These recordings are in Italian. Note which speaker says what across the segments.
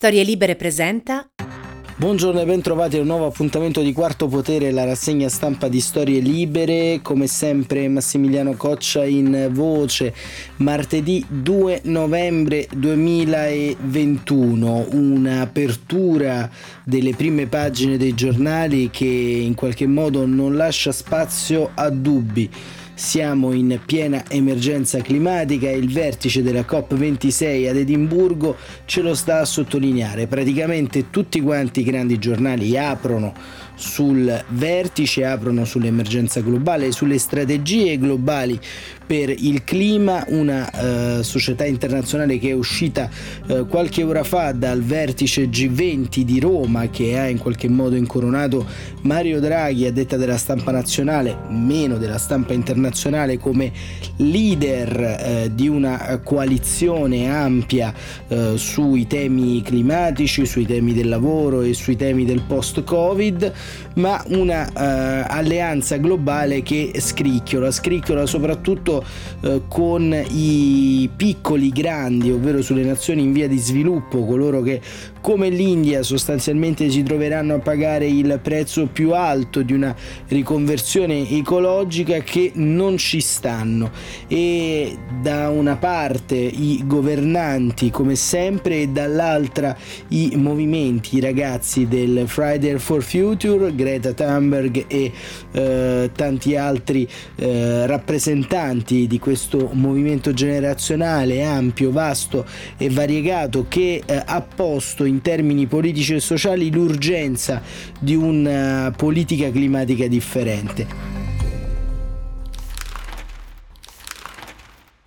Speaker 1: Storie Libere presenta
Speaker 2: Buongiorno e ben trovati a un nuovo appuntamento di Quarto Potere, la rassegna stampa di Storie Libere. Come sempre Massimiliano Coccia in voce, martedì 2 novembre 2021, un'apertura delle prime pagine dei giornali che in qualche modo non lascia spazio a dubbi siamo in piena emergenza climatica e il vertice della COP26 ad Edimburgo ce lo sta a sottolineare. Praticamente tutti quanti i grandi giornali aprono sul vertice, aprono sull'emergenza globale, sulle strategie globali per il clima, una uh, società internazionale che è uscita uh, qualche ora fa dal vertice G20 di Roma che ha in qualche modo incoronato Mario Draghi, a detta della stampa nazionale, meno della stampa internazionale, come leader uh, di una coalizione ampia sui temi climatici, sui temi del lavoro e sui temi del post-Covid ma una uh, alleanza globale che scricchiola, scricchiola soprattutto uh, con i piccoli grandi, ovvero sulle nazioni in via di sviluppo, coloro che come l'India sostanzialmente si troveranno a pagare il prezzo più alto di una riconversione ecologica che non ci stanno. E da una parte i governanti come sempre e dall'altra i movimenti, i ragazzi del Friday for Future, Greta Thunberg e eh, tanti altri eh, rappresentanti di questo movimento generazionale ampio, vasto e variegato che eh, ha posto in termini politici e sociali l'urgenza di una politica climatica differente.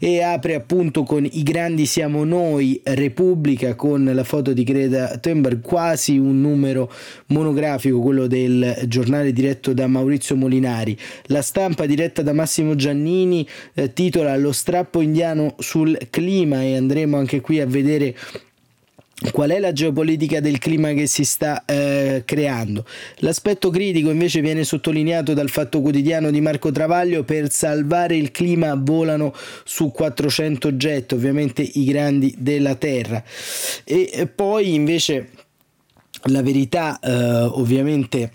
Speaker 2: E apre appunto con I grandi siamo noi, Repubblica, con la foto di Greta Thunberg, quasi un numero monografico, quello del giornale diretto da Maurizio Molinari. La stampa diretta da Massimo Giannini eh, titola Lo strappo indiano sul clima e andremo anche qui a vedere Qual è la geopolitica del clima che si sta eh, creando? L'aspetto critico invece viene sottolineato dal Fatto Quotidiano di Marco Travaglio per salvare il clima volano su 400 jet, ovviamente i grandi della Terra. E poi invece la verità eh, ovviamente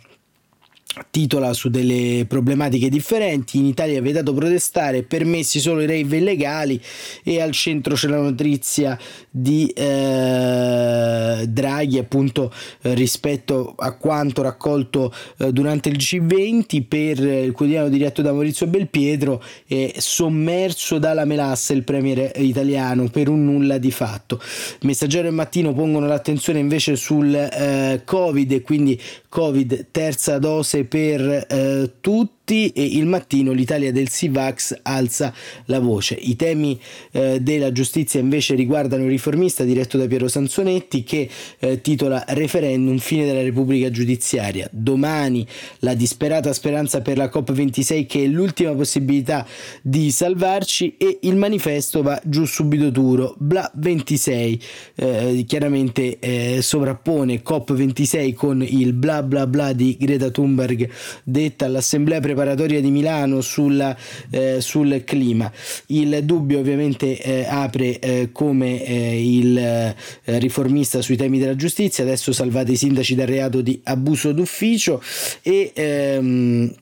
Speaker 2: titola su delle problematiche differenti. In Italia è vietato protestare, permessi solo i rave illegali e al centro c'è la notizia di eh, Draghi appunto eh, rispetto a quanto raccolto eh, durante il G20 per il quotidiano diretto da Maurizio Belpietro è sommerso dalla melassa il premier italiano per un nulla di fatto. Messaggero e Mattino pongono l'attenzione invece sul eh, Covid e quindi Covid terza dose per eh, tutti tutti e il mattino l'Italia del Sivax alza la voce. I temi eh, della giustizia invece riguardano il riformista diretto da Piero Sansonetti che eh, titola Referendum fine della Repubblica Giudiziaria. Domani la disperata speranza per la COP26 che è l'ultima possibilità di salvarci e il manifesto va giù subito duro. Bla 26 eh, chiaramente eh, sovrappone COP26 con il bla bla bla di Greta Thunberg detta all'assemblea preparatoria preparatoria di Milano sulla, eh, sul clima. Il dubbio ovviamente eh, apre eh, come eh, il eh, riformista sui temi della giustizia, adesso salvate i sindaci dal reato di abuso d'ufficio e ehm,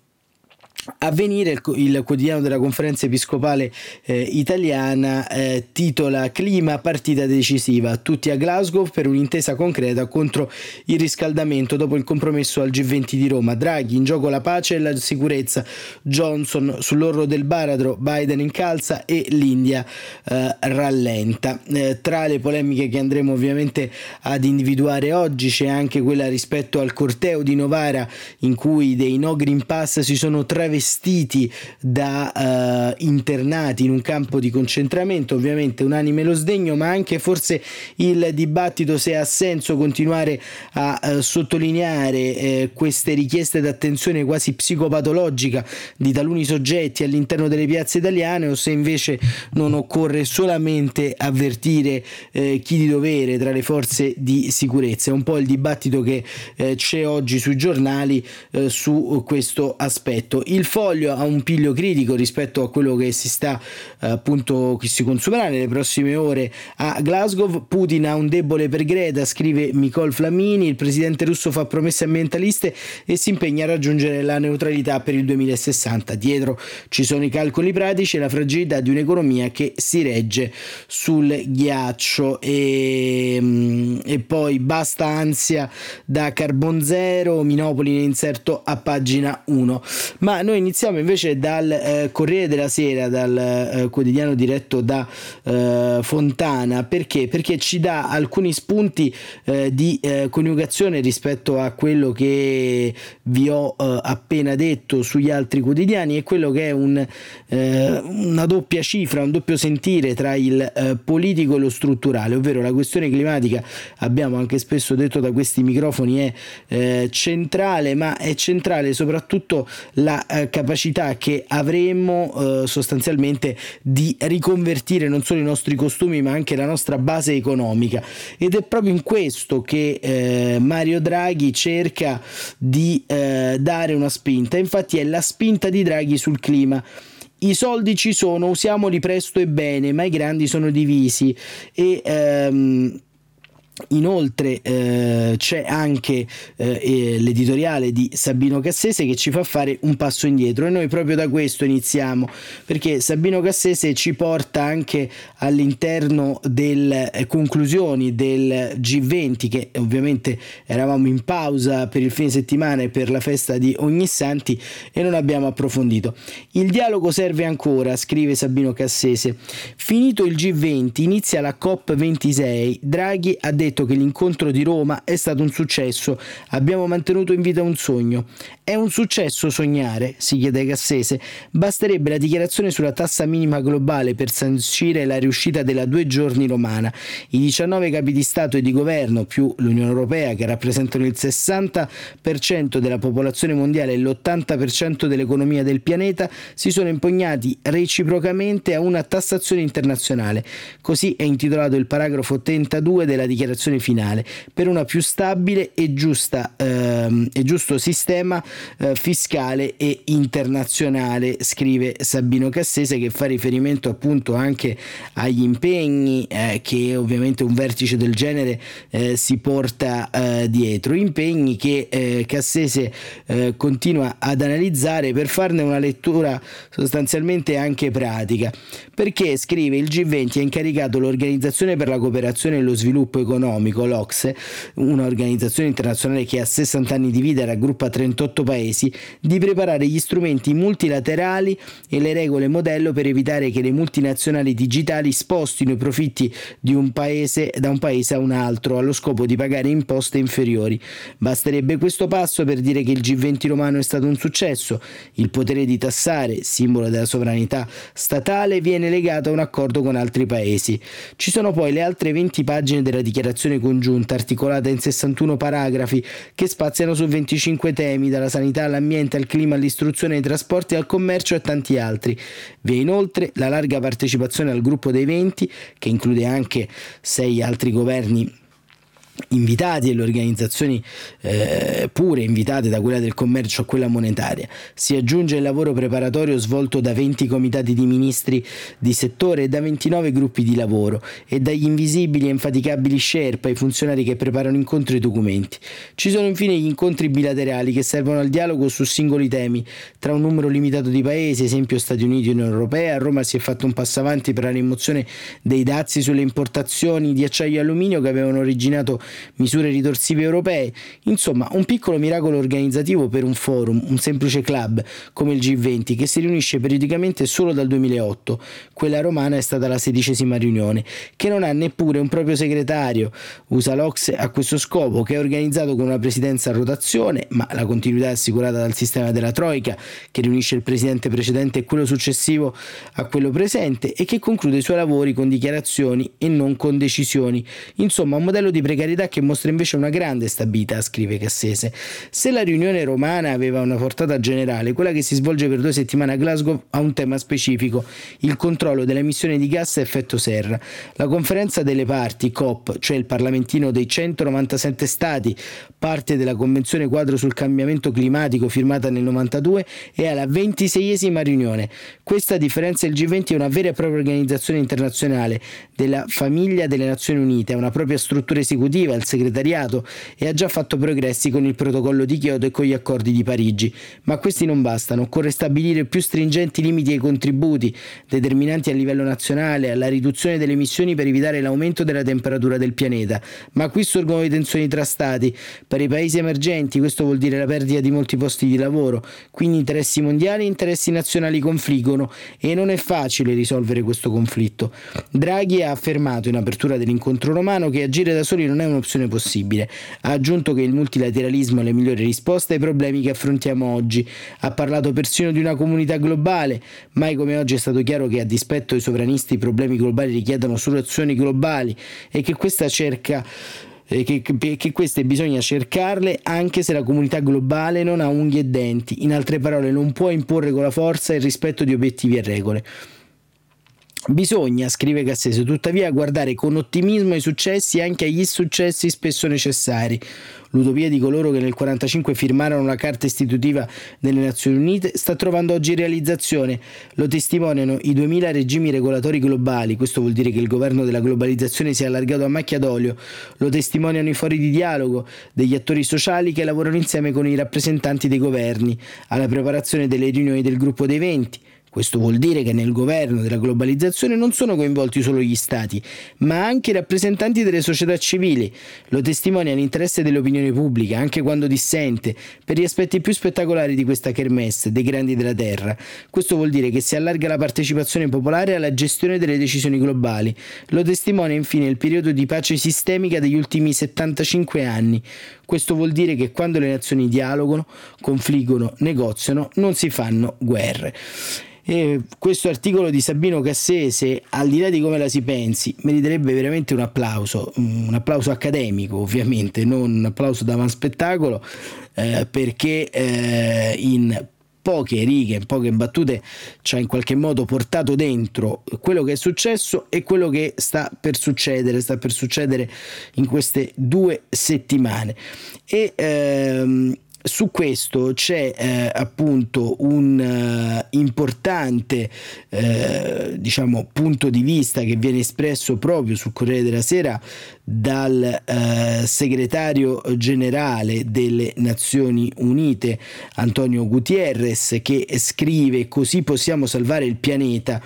Speaker 2: Avvenire, il, il, quotidiano della conferenza episcopale eh, italiana, eh, titola Clima partita decisiva, tutti a Glasgow per un'intesa concreta contro il riscaldamento dopo il compromesso al G20 di Roma. Draghi in gioco la pace e la sicurezza, Johnson sull'orlo del baratro, Biden incalza e l'India eh, rallenta. Eh, tra le polemiche che andremo ovviamente ad individuare oggi c'è anche quella rispetto al corteo di Novara in cui dei no Green Pass si sono travestiti travestiti da uh, internati in un campo di concentramento, ovviamente unanime lo sdegno, ma anche forse il dibattito se ha senso continuare a uh, sottolineare eh, queste richieste d'attenzione quasi psicopatologica di taluni soggetti all'interno delle piazze italiane o se invece non occorre solamente avvertire eh, chi di dovere tra le forze di sicurezza. È un po' il dibattito che eh, c'è oggi sui giornali eh, su questo aspetto. Il foglio ha un piglio critico rispetto a quello che si sta appunto che si consumerà nelle prossime ore a Glasgow. Putin ha un debole per Greta, scrive Nicole Flamini, il presidente russo fa promesse ambientaliste e si impegna a raggiungere la neutralità per il 2060. Dietro ci sono i calcoli pratici e la fragilità di un'economia che si regge sul ghiaccio e, mm, e poi basta ansia da Carbon Zero, Minopoli in inserto a pagina 1. Ma noi iniziamo invece dal eh, Corriere della Sera, dal eh, quotidiano diretto da eh, Fontana, perché? Perché ci dà alcuni spunti eh, di eh, coniugazione rispetto a quello che vi ho eh, appena detto sugli altri quotidiani e quello che è un, una doppia cifra, un doppio sentire tra il politico e lo strutturale, ovvero la questione climatica, abbiamo anche spesso detto da questi microfoni, è centrale, ma è centrale soprattutto la eh, capacità che avremo eh, sostanzialmente di riconvertire non solo i nostri costumi, ma anche la nostra base economica. Ed è proprio in questo che eh, Mario Draghi cerca di eh, dare una spinta. Infatti è la spinta di Draghi sul clima. I soldi ci sono, usiamoli presto e bene, ma i grandi sono divisi e ehm, Inoltre eh, c'è anche eh, l'editoriale di Sabino Cassese che ci fa fare un passo indietro e noi proprio da questo iniziamo perché Sabino Cassese ci porta anche all'interno delle eh, conclusioni del G20 che ovviamente eravamo in pausa per il fine settimana e per la festa di Ognissanti e non abbiamo approfondito. Il dialogo serve ancora, scrive Sabino Cassese. Finito il G20 inizia la COP26, Draghi ha detto detto che l'incontro di Roma è stato un successo, abbiamo mantenuto in vita un sogno. È un successo sognare, si chiede Cassese. Basterebbe la dichiarazione sulla tassa minima globale per sancire la riuscita della due giorni romana. I 19 capi di Stato e di governo, più l'Unione Europea, che rappresentano il 60% della popolazione mondiale e l'80% dell'economia del pianeta, si sono impegnati reciprocamente a una tassazione internazionale. Così è intitolato il paragrafo 32 della dichiarazione dichiarazione finale. Per una più stabile e, giusta, ehm, e giusto sistema eh, fiscale e internazionale, scrive Sabino Cassese che fa riferimento appunto anche agli impegni eh, che ovviamente un vertice del genere eh, si porta eh, dietro, impegni che eh, Cassese eh, continua ad analizzare per farne una lettura sostanzialmente anche pratica, perché scrive il G20 ha incaricato l'Organizzazione per la cooperazione e lo sviluppo economico economico, l'Ocse, un'organizzazione internazionale che a 60 anni di vita raggruppa 38 paesi, di preparare gli strumenti multilaterali e le regole modello per evitare che le multinazionali digitali spostino i profitti un paese da un paese a un altro allo scopo di pagare imposte inferiori. Basterebbe questo passo per dire che il G20 romano è stato un successo. Il potere di tassare, simbolo della sovranità statale, viene legato a un accordo con altri paesi. Ci sono poi le altre 20 pagine della dichiarazione dichiarazione congiunta articolata in 61 paragrafi che spaziano su 25 temi, dalla sanità all'ambiente, al clima, all'istruzione, ai trasporti, al commercio e tanti altri. Vi è inoltre la larga partecipazione al gruppo dei 20, che include anche sei altri governi invitati e le organizzazioni eh, pure invitate da quella del commercio a quella monetaria. Si aggiunge il lavoro preparatorio svolto da 20 comitati di ministri di settore e da 29 gruppi di lavoro e dagli invisibili e infaticabili Sherpa, i funzionari che preparano incontri e documenti. Ci sono infine gli incontri bilaterali che servono al dialogo su singoli temi tra un numero limitato di paesi, esempio Stati Uniti e Unione Europea. A Roma si è fatto un passo avanti per la rimozione dei dazi sulle importazioni di acciaio e alluminio che avevano originato misure ritorsive europee, insomma un piccolo miracolo organizzativo per un forum, un semplice club come il G20 che si riunisce periodicamente solo dal 2008. Quella romana è stata la sedicesima riunione, che non ha neppure un proprio segretario. Usa l'Ox a questo scopo, che è organizzato con una presidenza a rotazione, ma la continuità è assicurata dal sistema della Troica, che riunisce il presidente precedente e quello successivo a quello presente e che conclude i suoi lavori con dichiarazioni e non con decisioni. Insomma, un modello di precarietà unità che mostra invece una grande stabilità, scrive Cassese. Se la riunione romana aveva una portata generale, quella che si svolge per due settimane a Glasgow ha un tema specifico, il controllo delle emissioni di gas a effetto serra. La conferenza delle parti, COP, cioè il parlamentino dei 197 stati, parte della Convenzione quadro sul cambiamento climatico firmata nel 92, è alla 26esima riunione. Questa, differenza del G20, è una vera e propria organizzazione internazionale della famiglia delle Nazioni Unite, ha una propria struttura esecutiva, il segretariato, e ha già fatto progressi con il protocollo di Kyoto e con gli accordi di Parigi. Ma questi non bastano, occorre stabilire più stringenti limiti ai contributi, determinanti a livello nazionale, alla riduzione delle emissioni per evitare l'aumento della temperatura del pianeta. Ma qui sorgono le tensioni tra stati. Per i paesi emergenti questo vuol dire la perdita di molti posti di lavoro, quindi interessi mondiali e interessi nazionali confliggono e non è facile risolvere questo conflitto. Draghi ha affermato in apertura dell'incontro romano che agire da soli non è un'opzione possibile. Ha aggiunto che il multilateralismo è la migliore risposta ai problemi che affrontiamo oggi. Ha parlato persino di una comunità globale. Mai come oggi è stato chiaro che a dispetto dei sovranisti i problemi globali richiedono soluzioni globali e che questa cerca che, che, queste bisogna cercarle anche se la comunità globale non ha unghie e denti. In altre parole, non può imporre con la forza il rispetto di obiettivi e regole. Bisogna, scrive Cassese, tuttavia guardare con ottimismo ai successi e anche agli insuccessi spesso necessari. L'utopia di coloro che nel 1945 firmarono la Carta istitutiva delle Nazioni Unite sta trovando oggi realizzazione. Lo testimoniano i 2000 regimi regolatori globali, questo vuol dire che il governo della globalizzazione si è allargato a macchia d'olio. Lo testimoniano i fori di dialogo degli attori sociali che lavorano insieme con i rappresentanti dei governi alla preparazione delle riunioni del gruppo dei 20 questo vuol dire che nel governo della globalizzazione non sono coinvolti solo gli stati, ma anche i rappresentanti delle società civili. Lo testimonia l'interesse dell'opinione pubblica, anche quando dissente, per gli aspetti più spettacolari di questa kermesse, dei grandi della Terra. Questo vuol dire che si allarga la partecipazione popolare alla gestione delle decisioni globali. Lo testimonia infine il periodo di pace sistemica degli ultimi 75 anni. Questo vuol dire che quando le nazioni dialogano, confliggono, negoziano, non si fanno guerre. E questo articolo di Sabino Cassese, al di là di come la si pensi, meriterebbe veramente un applauso, un applauso accademico ovviamente, non un applauso da man spettacolo, eh, perché eh, in poche righe, in poche battute ci ha in qualche modo portato dentro quello che è successo e quello che sta per succedere, sta per succedere in queste due settimane. E ehm, su questo c'è eh, appunto un uh, importante eh, diciamo, punto di vista che viene espresso proprio sul Corriere della Sera dal eh, segretario generale delle Nazioni Unite Antonio Gutierrez che scrive così possiamo salvare il pianeta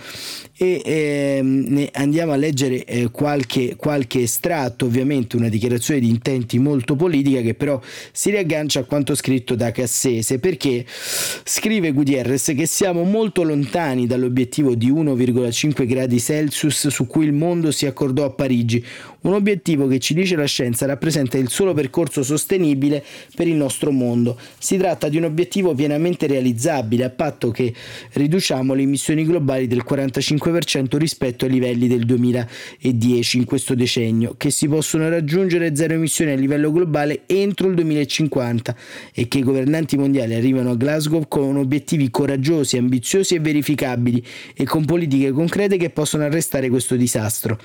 Speaker 2: e eh, ne andiamo a leggere eh, qualche, qualche estratto, ovviamente una dichiarazione di intenti molto politica che però si riaggancia a quanto scritto da Cassese perché scrive Gutierrez che siamo molto lontani dall'obiettivo di 1,5 gradi Celsius su cui il mondo si accordò a Parigi, un obiettivo che ci dice la scienza rappresenta il solo percorso sostenibile per il nostro mondo. Si tratta di un obiettivo pienamente realizzabile a patto che riduciamo le emissioni globali del 45% rispetto ai livelli del 2010 in questo decennio, che si possono raggiungere zero emissioni a livello globale entro il 2050 e che i governanti mondiali arrivano a Glasgow con obiettivi coraggiosi, ambiziosi e verificabili e con politiche concrete che possono arrestare questo disastro.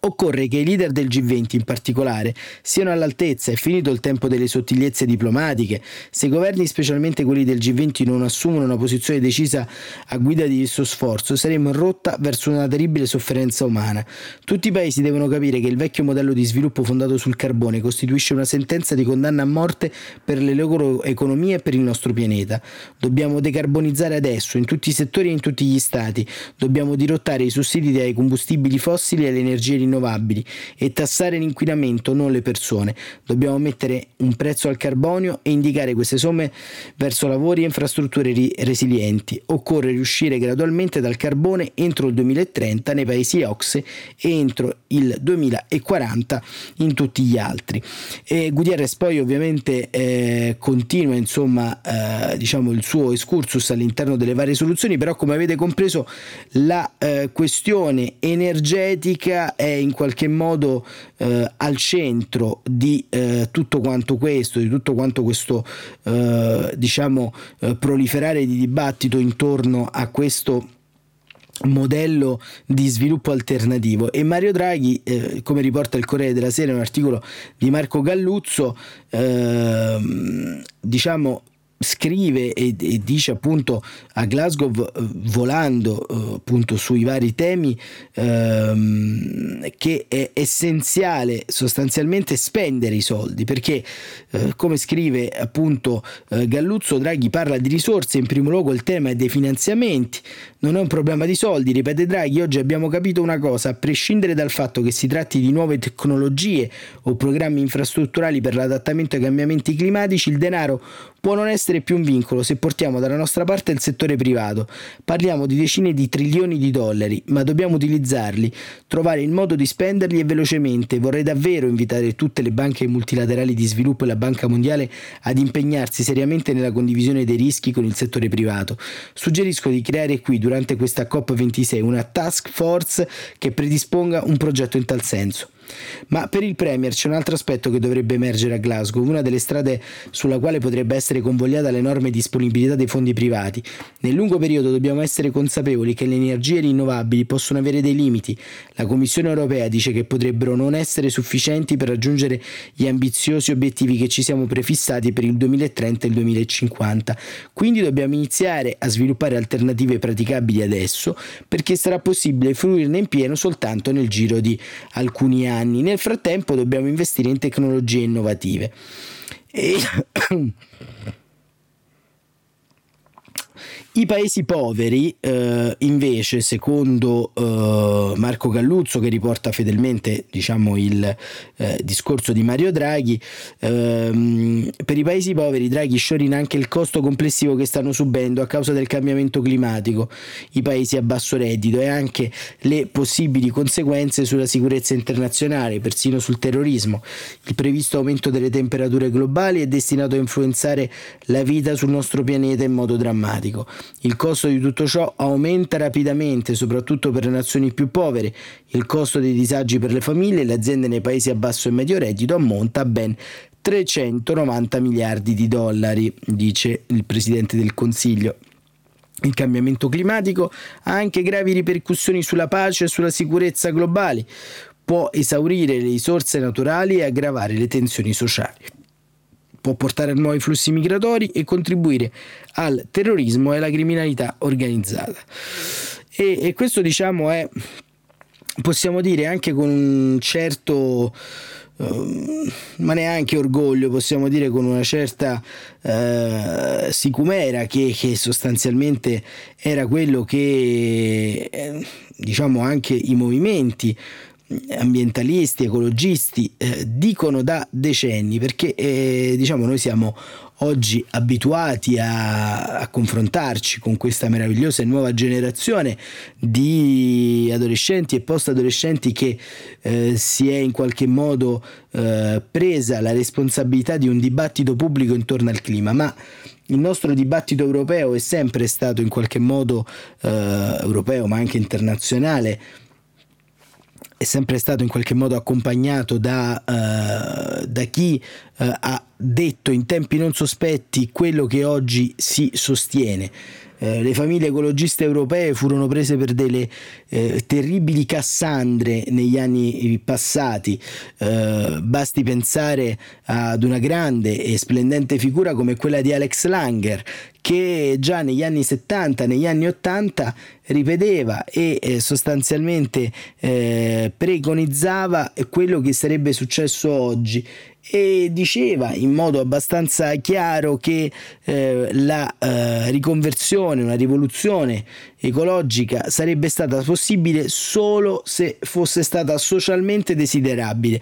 Speaker 2: Occorre che i leader del G20 in particolare siano all'altezza, è finito il tempo delle sottigliezze diplomatiche. Se i governi, specialmente quelli del G20, non assumono una posizione decisa a guida di questo sforzo, saremo in rotta verso una terribile sofferenza umana. Tutti i paesi devono capire che il vecchio modello di sviluppo fondato sul carbone costituisce una sentenza di condanna a morte per le loro economie e per il nostro pianeta. Dobbiamo decarbonizzare adesso, in tutti i settori e in tutti gli stati. Dobbiamo dirottare i sussidi ai combustibili fossili alle energie rinnovabili rinnovabili e tassare l'inquinamento, non le persone. Dobbiamo mettere un prezzo al carbonio e indicare queste somme verso lavori e infrastrutture ri- resilienti. Occorre riuscire gradualmente dal carbone entro il 2030 nei paesi OXE e entro il 2040 in tutti gli altri. E Gutierrez poi ovviamente eh, continua insomma eh, diciamo il suo excursus all'interno delle varie soluzioni, però come avete compreso la eh, questione energetica è in qualche modo eh, al centro di eh, tutto quanto questo, di tutto quanto questo eh, diciamo eh, proliferare di dibattito intorno a questo modello di sviluppo alternativo. E Mario Draghi eh, come riporta il Corriere della Sera un articolo di Marco Galluzzo eh, diciamo scrive e, e, dice appunto a Glasgow volando eh, appunto sui vari temi ehm, che è essenziale sostanzialmente spendere i soldi perché eh, come scrive appunto eh, Galluzzo Draghi parla di risorse in primo luogo il tema è dei finanziamenti non è un problema di soldi ripete Draghi oggi abbiamo capito una cosa a prescindere dal fatto che si tratti di nuove tecnologie o programmi infrastrutturali per l'adattamento ai cambiamenti climatici il denaro può non essere più un vincolo se portiamo dalla nostra parte il settore privato. Parliamo di decine di trilioni di dollari, ma dobbiamo utilizzarli, trovare il modo di spenderli e velocemente. Vorrei davvero invitare tutte le banche multilaterali di sviluppo e la Banca Mondiale ad impegnarsi seriamente nella condivisione dei rischi con il settore privato. Suggerisco di creare qui, durante questa COP26, una task force che predisponga un progetto in tal senso. Ma per il Premier c'è un altro aspetto che dovrebbe emergere a Glasgow, una delle strade sulla quale potrebbe essere convogliata l'enorme disponibilità dei fondi privati. Nel lungo periodo dobbiamo essere consapevoli che le energie rinnovabili possono avere dei limiti. La Commissione europea dice che potrebbero non essere sufficienti per raggiungere gli ambiziosi obiettivi che ci siamo prefissati per il 2030 e il 2050. Quindi dobbiamo iniziare a sviluppare alternative praticabili adesso perché sarà possibile fruirne in pieno soltanto nel giro di alcuni anni anni. Nel frattempo dobbiamo investire in tecnologie innovative. E I paesi poveri, eh, invece, secondo eh, Marco Galluzzo, che riporta fedelmente diciamo, il eh, discorso di Mario Draghi, ehm, per i paesi poveri Draghi sciorina anche il costo complessivo che stanno subendo a causa del cambiamento climatico, i paesi a basso reddito e anche le possibili conseguenze sulla sicurezza internazionale, persino sul terrorismo. Il previsto aumento delle temperature globali è destinato a influenzare la vita sul nostro pianeta in modo drammatico. Il costo di tutto ciò aumenta rapidamente, soprattutto per le nazioni più povere. Il costo dei disagi per le famiglie e le aziende nei paesi a basso e medio reddito ammonta a ben 390 miliardi di dollari, dice il Presidente del Consiglio. Il cambiamento climatico ha anche gravi ripercussioni sulla pace e sulla sicurezza globali, può esaurire le risorse naturali e aggravare le tensioni sociali può portare a nuovi flussi migratori e contribuire al terrorismo e alla criminalità organizzata. E, e questo diciamo è, possiamo dire anche con un certo... Uh, ma neanche orgoglio, possiamo dire con una certa uh, sicumera che, che, sostanzialmente era quello che eh, diciamo anche i movimenti ambientalisti, ecologisti eh, dicono da decenni, perché eh, diciamo noi siamo oggi abituati a, a, confrontarci con questa meravigliosa e nuova generazione di adolescenti e post-adolescenti che eh, si è in qualche modo eh, presa la responsabilità di un dibattito pubblico intorno al clima, ma il nostro dibattito europeo è sempre stato in qualche modo eh, europeo ma anche internazionale è sempre stato in qualche modo accompagnato da, uh, da chi uh, ha detto in tempi non sospetti quello che oggi si sostiene. Eh, le famiglie ecologiste europee furono prese per delle eh, terribili cassandre negli anni passati. Eh, basti pensare ad una grande e splendente figura come quella di Alex Langer, che già negli anni 70, negli anni 80 ripeteva e eh, sostanzialmente eh, preconizzava quello che sarebbe successo oggi e diceva in modo abbastanza chiaro che eh, la eh, riconversione, una rivoluzione ecologica sarebbe stata possibile solo se fosse stata socialmente desiderabile.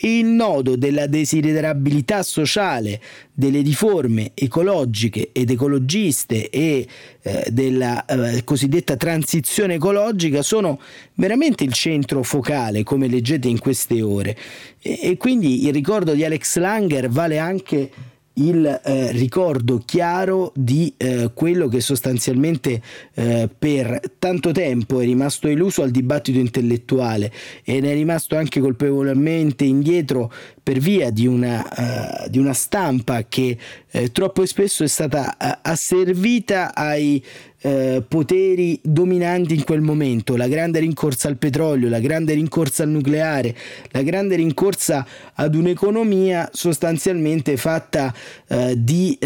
Speaker 2: Il nodo della desiderabilità sociale delle riforme ecologiche ed ecologiste e eh, della eh, cosiddetta transizione ecologica sono veramente il centro focale, come leggete in queste ore. E, e quindi il ricordo di Alex Langer vale anche il eh, ricordo chiaro di eh, quello che sostanzialmente eh, per tanto tempo è rimasto eluso al dibattito intellettuale e ne è rimasto anche colpevolmente indietro per via di una, uh, di una stampa che eh, troppo spesso è stata uh, asservita ai uh, poteri dominanti in quel momento, la grande rincorsa al petrolio, la grande rincorsa al nucleare, la grande rincorsa ad un'economia sostanzialmente fatta di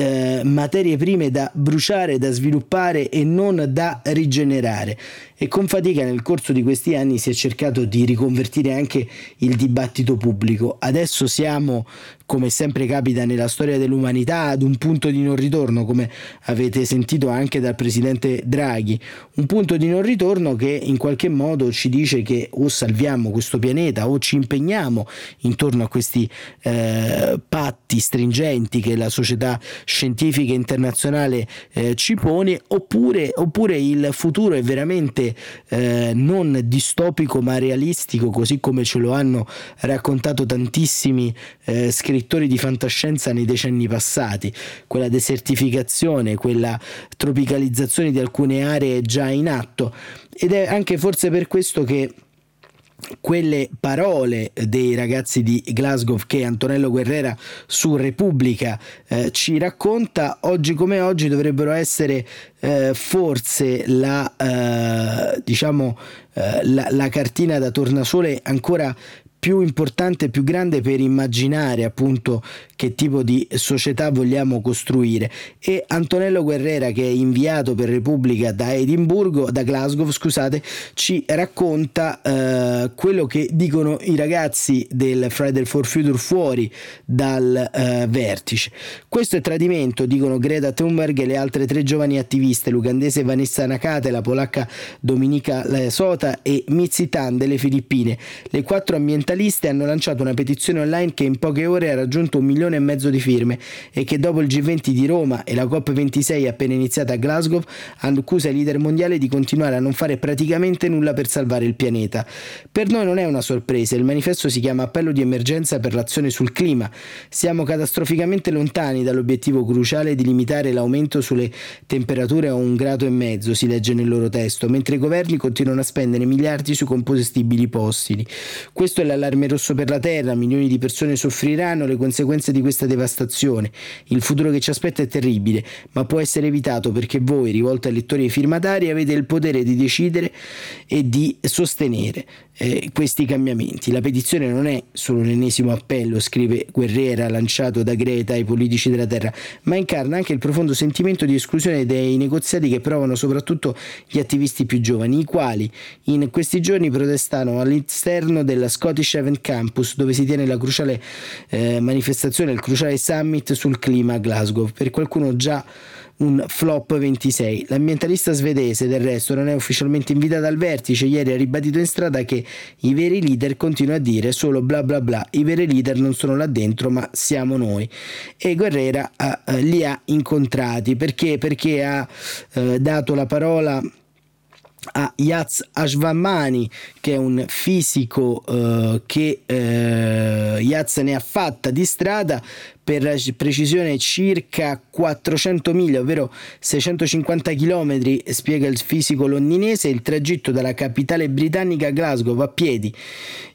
Speaker 2: materie prime da bruciare, da sviluppare e non da rigenerare e con fatica nel corso di questi anni si è cercato di riconvertire anche il dibattito pubblico. Adesso siamo, come sempre capita nella storia dell'umanità, ad un punto di non ritorno, come avete sentito anche dal presidente Draghi, un punto di non ritorno che in qualche modo ci dice che o salviamo questo pianeta o ci impegniamo intorno a questi eh, patti stringenti che la società scientifica internazionale eh, ci pone, oppure, oppure il futuro è veramente eh, non distopico ma realistico, così come ce lo hanno raccontato tantissimi eh, scrittori di fantascienza nei decenni passati, quella desertificazione, quella tropicalizzazione di alcune aree già in atto. Ed è anche forse per questo che quelle parole dei ragazzi di Glasgow che Antonello Guerrera su Repubblica eh, ci racconta oggi come oggi dovrebbero essere eh, forse la, eh, diciamo, eh, la, la cartina da tornasole ancora più importante, più grande per immaginare appunto che tipo di società vogliamo costruire. E Antonello Guerrera, che è inviato per Repubblica da Edimburgo, da Glasgow, scusate, ci racconta eh, quello che dicono i ragazzi del Friday for Future fuori dal eh, vertice. Questo è tradimento, dicono Greta Thunberg e le altre tre giovani attiviste, l'ugandese Vanessa Nakate, la polacca Dominica Sota e Mitzi Tan delle Filippine. Le quattro ambientaliste ambientaliste hanno lanciato una petizione online che in poche ore ha raggiunto un milione e mezzo di firme e che dopo il G20 di Roma e la COP26 appena iniziata a Glasgow accusa i leader mondiali di continuare a non fare praticamente nulla per salvare il pianeta. Per noi non è una sorpresa, il manifesto si chiama Appello di emergenza per l'azione sul clima. Siamo catastroficamente lontani dall'obiettivo cruciale di limitare l'aumento sulle temperature a un grado e mezzo, si legge nel loro testo, mentre i governi continuano a spendere miliardi su compostibili fossili. Questo è la l'allarme rosso per la terra, milioni di persone soffriranno le conseguenze di questa devastazione. Il futuro che ci aspetta è terribile, ma può essere evitato perché voi, rivolto ai lettori e ai firmatari, avete il potere di decidere e di sostenere eh, questi cambiamenti. La petizione non è solo un ennesimo appello, scrive Guerrera, lanciato da Greta ai politici della Terra, ma incarna anche il profondo sentimento di esclusione dei negoziati che provano soprattutto gli attivisti più giovani, i quali in questi giorni protestano all'esterno della Scottish Event Campus, dove si tiene la cruciale eh, manifestazione, il cruciale summit sul clima a Glasgow. Per qualcuno già un flop 26. L'ambientalista svedese del resto non è ufficialmente invitata al vertice, ieri ha ribadito in strada che i veri leader continuano a dire solo bla bla bla, i veri leader non sono là dentro ma siamo noi. E Guerrera uh, li ha incontrati perché? Perché ha uh, dato la parola a Yaz Ashvamani che è un fisico uh, che uh, Yaz ne ha fatta di strada per precisione circa 400 miglia, ovvero 650 km, spiega il fisico londinese, il tragitto dalla capitale britannica a Glasgow a piedi.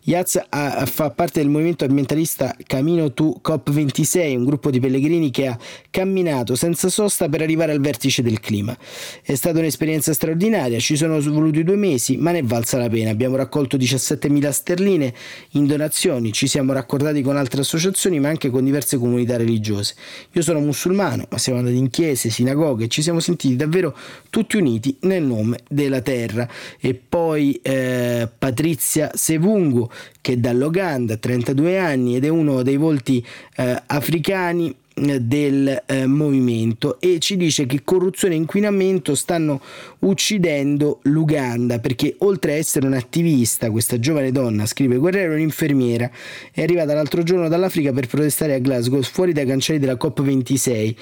Speaker 2: Yaz fa parte del movimento ambientalista Camino to COP26, un gruppo di pellegrini che ha camminato senza sosta per arrivare al vertice del clima. È stata un'esperienza straordinaria, ci sono voluti due mesi, ma ne è valsa la pena. Abbiamo raccolto 17.000 sterline in donazioni, ci siamo raccordati con altre associazioni, ma anche con diverse comunità religiose. Io sono musulmano, ma siamo andati in chiese, sinagoghe e ci siamo sentiti davvero tutti uniti nel nome della terra. E poi eh, Patrizia Sevungu che dall'Uganda, 32 anni ed è uno dei volti eh, africani del eh, movimento e ci dice che corruzione e inquinamento stanno uccidendo l'Uganda perché oltre a essere un'attivista questa giovane donna scrive Guerrero è un'infermiera è arrivata l'altro giorno dall'Africa per protestare a Glasgow fuori dai cancelli della COP26.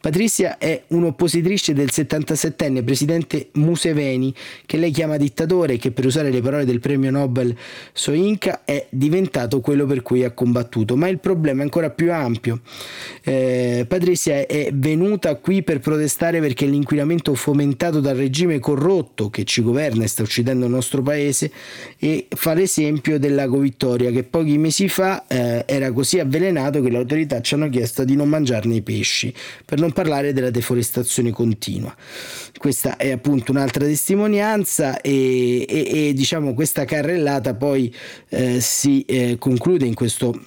Speaker 2: Patrizia è un'oppositrice del 77enne presidente Museveni che lei chiama dittatore che per usare le parole del premio Nobel Soinka è diventato quello per cui ha combattuto. Ma il problema è ancora più ampio. Eh, eh, Patrizia è venuta qui per protestare perché l'inquinamento fomentato dal regime corrotto che ci governa e sta uccidendo il nostro paese e fa l'esempio del lago Vittoria che pochi mesi fa eh, era così avvelenato che le autorità ci hanno chiesto di non mangiarne i pesci, per non parlare della deforestazione continua. Questa è appunto un'altra testimonianza e, e, e diciamo questa carrellata poi eh, si eh, conclude in questo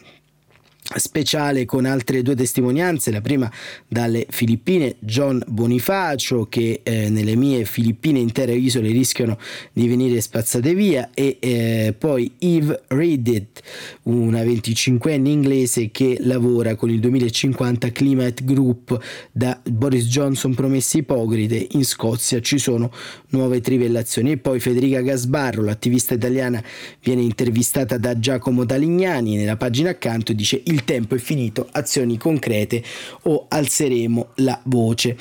Speaker 2: speciale con altre due testimonianze, la prima dalle Filippine, John Bonifacio che eh, nelle mie Filippine intere isole rischiano di venire spazzate via e eh, poi Eve Reddit, una 25enne inglese che lavora con il 2050 Climate Group da Boris Johnson promesse ipocrite, in Scozia ci sono nuove trivellazioni. E poi Federica Gasbarro, l'attivista italiana, viene intervistata da Giacomo Talignani. Nella pagina accanto dice il tempo è finito, azioni concrete o alzeremo la voce.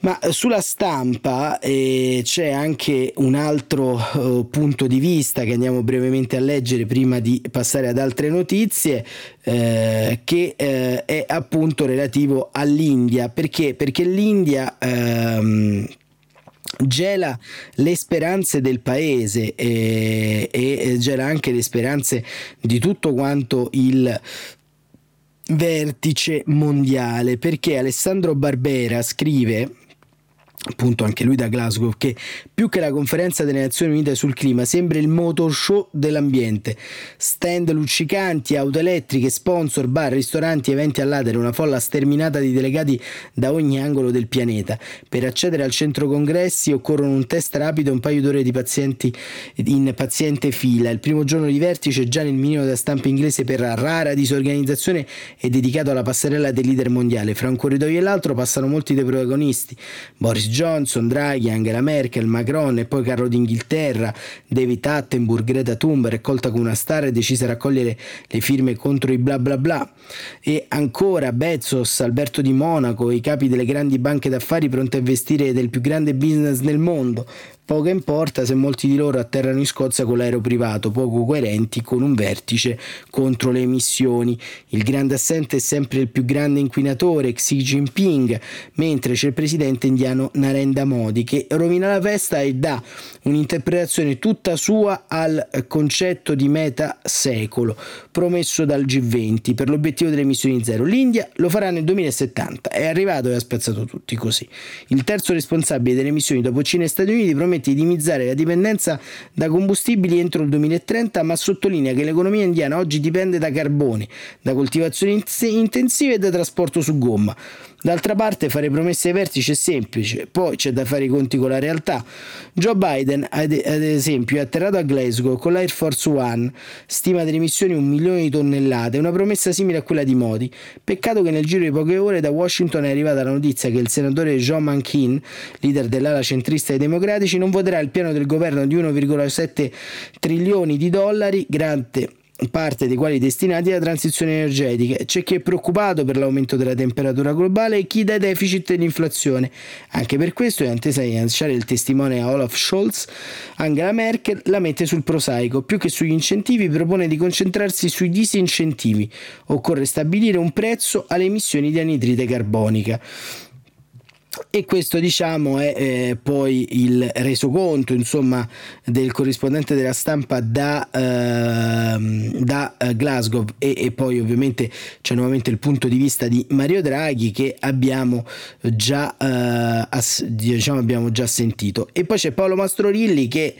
Speaker 2: Ma sulla stampa eh, c'è anche un altro eh, punto di vista che andiamo brevemente a leggere prima di passare ad altre notizie, eh, che eh, è appunto relativo all'India. Perché? Perché l'India ehm, gela le speranze del paese e, e, gela anche le speranze di tutto quanto il vertice mondiale perché Alessandro Barbera scrive appunto anche lui da Glasgow, che più che la conferenza delle Nazioni Unite sul clima sembra il motor show dell'ambiente. Stand luccicanti, auto elettriche, sponsor, bar, ristoranti, eventi all'atere, una folla sterminata di delegati da ogni angolo del pianeta. Per accedere al centro congressi occorrono un test rapido e un paio d'ore di pazienti in paziente fila. Il primo giorno di vertice già nel minimo della stampa inglese per rara disorganizzazione è dedicato alla passerella del leader mondiale. Fra un corridoio e l'altro passano molti dei protagonisti. Boris Johnson, Draghi, Angela Merkel, Macron e poi Carlo d'Inghilterra, David Attenborough, Greta Thunberg, colta come una star e decisa a raccogliere le firme contro i bla bla bla. E ancora Bezos, Alberto di Monaco, i capi delle grandi banche d'affari pronti a investire del più grande business nel mondo, Poco importa se molti di loro atterrano in Scozia con l'aereo privato, poco coerenti con un vertice contro le emissioni. Il grande assente è sempre il più grande inquinatore, Xi Jinping, mentre c'è il presidente indiano Narendra Modi che rovina la festa e dà un'interpretazione tutta sua al concetto di meta secolo promesso dal G20 per l'obiettivo delle emissioni zero. L'India lo farà nel 2070, è arrivato e ha spezzato tutti così. Il terzo responsabile delle emissioni dopo Cina e Stati Uniti promette di dimizzare la dipendenza da combustibili entro il 2030, ma sottolinea che l'economia indiana oggi dipende da carbone, da coltivazioni intensive e da trasporto su gomma. D'altra parte fare promesse ai vertici è semplice, poi c'è da fare i conti con la realtà. Joe Biden, ad esempio, è atterrato a Glasgow con l'Air Force One, stima delle emissioni un milione di tonnellate, una promessa simile a quella di Modi. Peccato che nel giro di poche ore da Washington è arrivata la notizia che il senatore John Manchin, leader dell'ala centrista dei democratici, non voterà il piano del governo di 1,7 trilioni di dollari, grande parte dei quali destinati alla transizione energetica. C'è chi è preoccupato per l'aumento della temperatura globale e chi dai deficit e l'inflazione. Anche per questo è attesa di lanciare il testimone a Olaf Scholz. Angela Merkel la mette sul prosaico, più che sugli incentivi propone di concentrarsi sui disincentivi. Occorre stabilire un prezzo alle emissioni di anidride carbonica e questo diciamo è eh, poi il resoconto insomma del corrispondente della stampa da, eh, da Glasgow. E, e, poi ovviamente c'è nuovamente il punto di vista di Mario Draghi che abbiamo già, eh, ass- diciamo, abbiamo già sentito. E poi c'è Paolo Mastrorilli che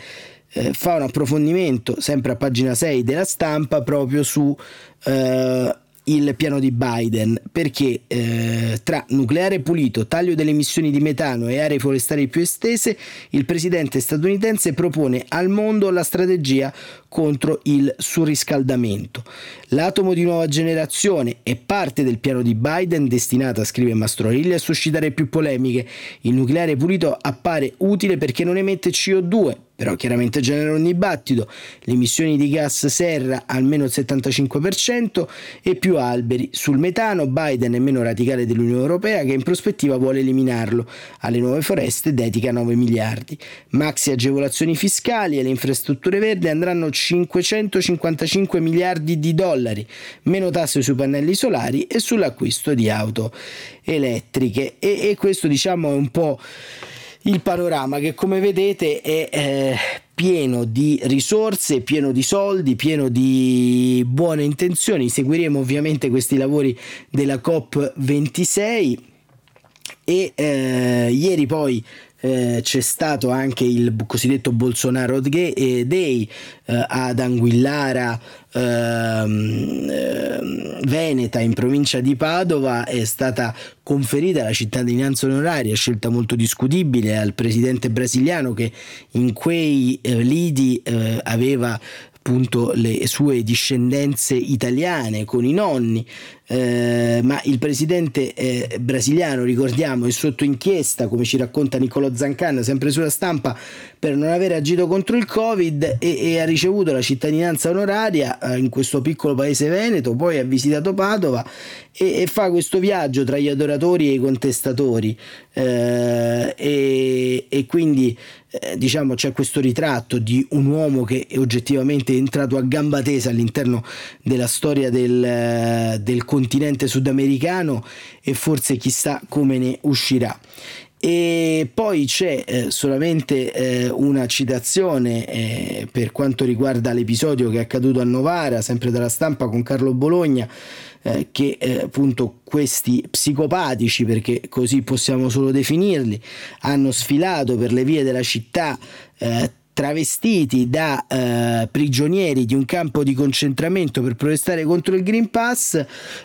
Speaker 2: eh, fa un approfondimento sempre a pagina 6 della stampa proprio su eh, il piano di Biden perché eh, tra nucleare pulito, taglio delle emissioni di metano e aree forestali più estese, il presidente statunitense propone al mondo la strategia contro il surriscaldamento. L'atomo di nuova generazione è parte del piano di Biden destinata, scrive Mastrorilli, a suscitare più polemiche. Il nucleare pulito appare utile perché non emette CO2, però chiaramente genera un dibattito, le emissioni di gas serra almeno il 75% e più alberi. Sul metano Biden è meno radicale dell'Unione Europea che in prospettiva vuole eliminarlo. Alle nuove foreste dedica 9 miliardi. Maxi agevolazioni fiscali e le infrastrutture verdi andranno 555 miliardi di dollari, meno tasse sui pannelli solari e sull'acquisto di auto elettriche. E, e questo diciamo è un po' il panorama che come vedete è eh, pieno di risorse, pieno di soldi, pieno di buone intenzioni. Seguiremo ovviamente questi lavori della COP26 e eh, ieri poi eh, c'è stato anche il cosiddetto Bolsonaro Day eh, ad Anguillara ehm, ehm, Veneta in provincia di Padova. È stata conferita la cittadinanza onoraria, scelta molto discutibile al presidente brasiliano che in quei eh, lidi eh, aveva appunto le sue discendenze italiane con i nonni, eh, ma il presidente eh, brasiliano, ricordiamo, è sotto inchiesta, come ci racconta Niccolò Zancan, sempre sulla stampa, per non aver agito contro il Covid e, e ha ricevuto la cittadinanza onoraria eh, in questo piccolo paese veneto, poi ha visitato Padova e, e fa questo viaggio tra gli adoratori e i contestatori. Eh, e, e quindi eh, diciamo c'è questo ritratto di un uomo che è oggettivamente entrato a gamba tesa all'interno della storia del, del continente sudamericano e forse chissà come ne uscirà. E poi c'è eh, solamente eh, una citazione eh, per quanto riguarda l'episodio che è accaduto a Novara, sempre dalla stampa con Carlo Bologna, eh, che eh, appunto questi psicopatici, perché così possiamo solo definirli, hanno sfilato per le vie della città eh, travestiti da eh, prigionieri di un campo di concentramento per protestare contro il Green Pass.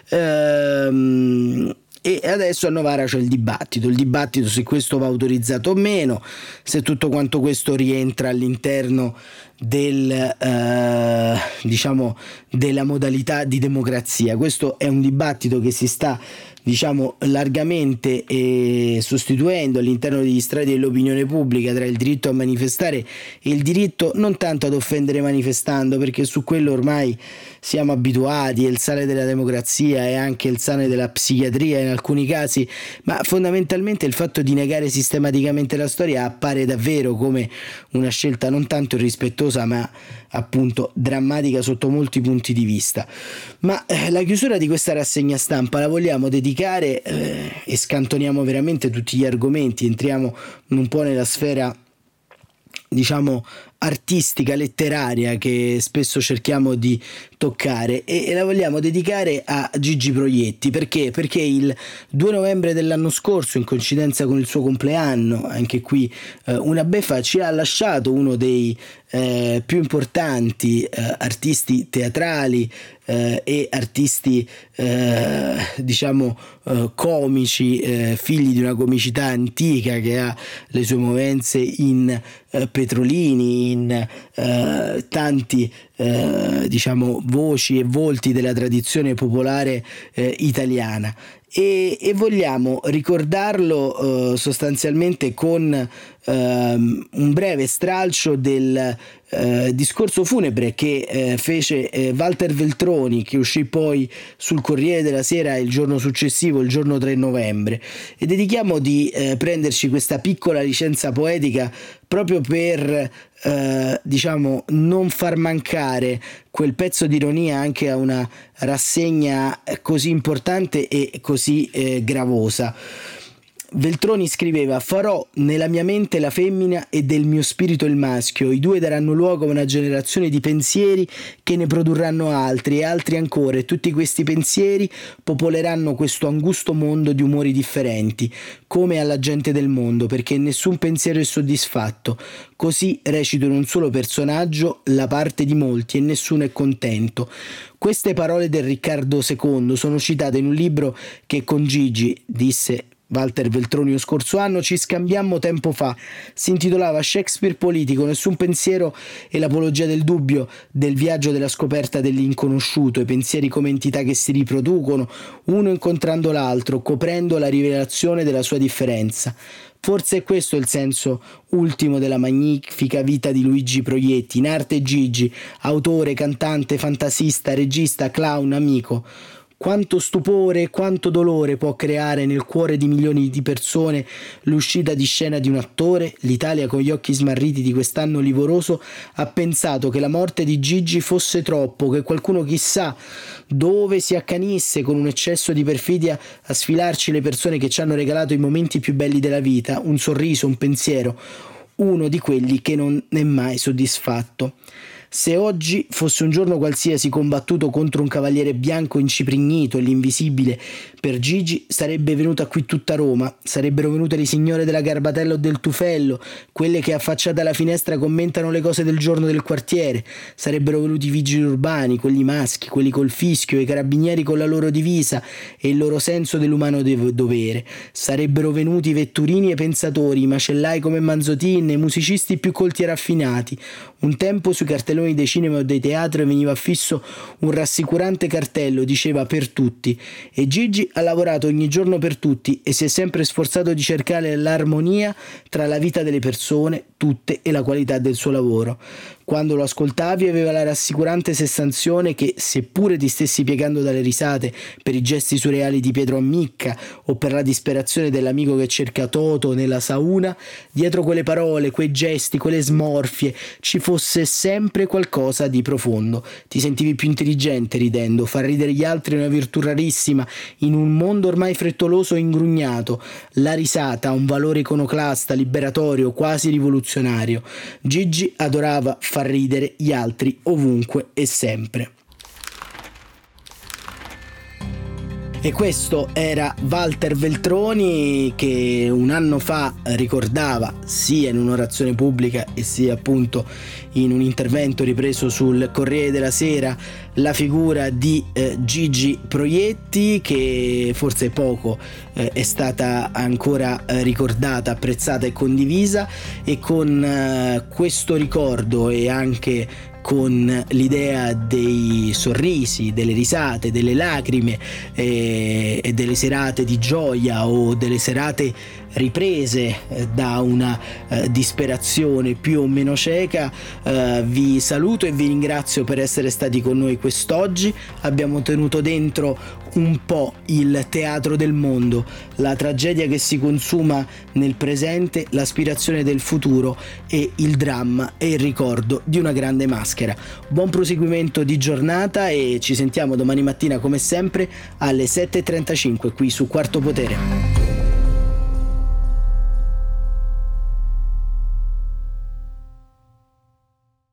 Speaker 2: Ehm, e adesso a Novara c'è il dibattito, il dibattito se questo va autorizzato o meno, se tutto quanto questo rientra all'interno del, eh, diciamo, della modalità di democrazia. Questo è un dibattito che si sta diciamo largamente eh, sostituendo all'interno degli strati dell'opinione pubblica tra il diritto a manifestare e il diritto non tanto ad offendere manifestando perché su quello ormai siamo abituati, è il sale della democrazia e anche il sale della psichiatria in alcuni casi, ma fondamentalmente il fatto di negare sistematicamente la storia appare davvero come una scelta non tanto irrispettosa ma appunto drammatica sotto molti punti di vista. Ma eh, la chiusura di questa rassegna stampa la vogliamo dedicare eh, e scantoniamo veramente tutti gli argomenti, entriamo un po' nella sfera diciamo artistica, letteraria che spesso cerchiamo di toccare e, la vogliamo dedicare a Gigi Proietti perché? Perché il 2 novembre dell'anno scorso in coincidenza con il suo compleanno anche qui eh, una beffa ci ha lasciato uno dei eh, più importanti eh, artisti teatrali eh, e artisti eh, diciamo eh, comici figli di una comicità antica che ha le sue movenze in Petrolini in tanti diciamo voci e volti della tradizione popolare italiana. E, e vogliamo ricordarlo uh, sostanzialmente con uh, un breve stralcio del uh, discorso funebre che fece Walter Veltroni che uscì poi sul Corriere della Sera il giorno successivo, il giorno 3 novembre e dedichiamo di prenderci questa piccola licenza poetica proprio per eh, diciamo non far mancare quel pezzo di ironia anche a una rassegna così importante e così eh, gravosa. Veltroni scriveva: Farò nella mia mente la femmina e del mio spirito il maschio. I due daranno luogo a una generazione di pensieri che ne produrranno altri e altri ancora, e tutti questi pensieri popoleranno questo angusto mondo di umori differenti, come alla gente del mondo, perché nessun pensiero è soddisfatto. Così recito in un solo personaggio la parte di molti e nessuno è contento. Queste parole del Riccardo II sono citate in un libro che con Gigi disse Walter Veltroni lo scorso anno ci scambiammo tempo fa. Si intitolava Shakespeare politico, nessun pensiero e l'apologia del dubbio, del viaggio della scoperta dell'inconosciuto, i pensieri come entità che si riproducono, uno incontrando l'altro, coprendo la rivelazione della sua differenza. Forse è questo il senso ultimo della magnifica vita di Luigi Proietti, in arte Gigi, autore, cantante, fantasista, regista, clown, amico Quanto stupore e quanto dolore può creare nel cuore di milioni di persone l'uscita di scena di un attore? L'Italia con gli occhi smarriti di quest'anno livoroso ha pensato che la morte di Gigi fosse troppo, che qualcuno chissà dove si accanisse con un eccesso di perfidia a sfilarci le persone che ci hanno regalato i momenti più belli della vita, un sorriso, un pensiero, uno di quelli che non è mai soddisfatto. Se oggi fosse un giorno qualsiasi combattuto contro un cavaliere bianco inciprignito e l'invisibile per Gigi, sarebbe venuta qui tutta Roma, sarebbero venute le signore della Garbatella o del Tufello, quelle che affacciate alla finestra commentano le cose del giorno del quartiere, sarebbero venuti i vigili urbani, quelli maschi, quelli col fischio, i carabinieri con la loro divisa e il loro senso dell'umano dovere, sarebbero venuti i vetturini e pensatori, i macellai come Manzotin, i musicisti più colti e raffinati. Un tempo sui cartelloni saloni dei cinema o dei teatri veniva affisso un rassicurante cartello, diceva per tutti. E Gigi ha lavorato ogni giorno per tutti e si è sempre sforzato di cercare l'armonia tra la vita delle persone, tutte, e la qualità del suo lavoro. Quando lo ascoltavi aveva la rassicurante sensazione che, seppure ti stessi piegando dalle risate per i gesti surreali di Pietro Ammicca o per la disperazione dell'amico che cerca Toto nella sauna, dietro quelle parole, quei gesti, quelle smorfie, ci fosse sempre qualcosa di profondo. Ti sentivi più intelligente ridendo, far ridere gli altri è una virtù rarissima in un mondo ormai frettoloso e ingrugnato. La risata ha un valore iconoclasta, liberatorio, quasi rivoluzionario. Gigi adorava far far ridere gli altri ovunque e sempre. E questo era Walter Veltroni che un anno fa ricordava sia in un'orazione pubblica e sia appunto in un intervento ripreso sul Corriere della Sera la figura di eh, Gigi Proietti che forse poco eh, è stata ancora eh, ricordata, apprezzata e condivisa. E con eh, questo ricordo e anche con l'idea dei sorrisi, delle risate, delle lacrime eh, e delle serate di gioia o delle serate riprese eh, da una eh, disperazione più o meno cieca. Eh, vi saluto e vi ringrazio per essere stati con noi quest'oggi. Abbiamo tenuto dentro un po' il teatro del mondo, la tragedia che si consuma nel presente, l'aspirazione del futuro e il dramma e il ricordo di una grande maschera. Buon proseguimento di giornata e ci sentiamo domani mattina come sempre alle 7.35 qui su Quarto Potere.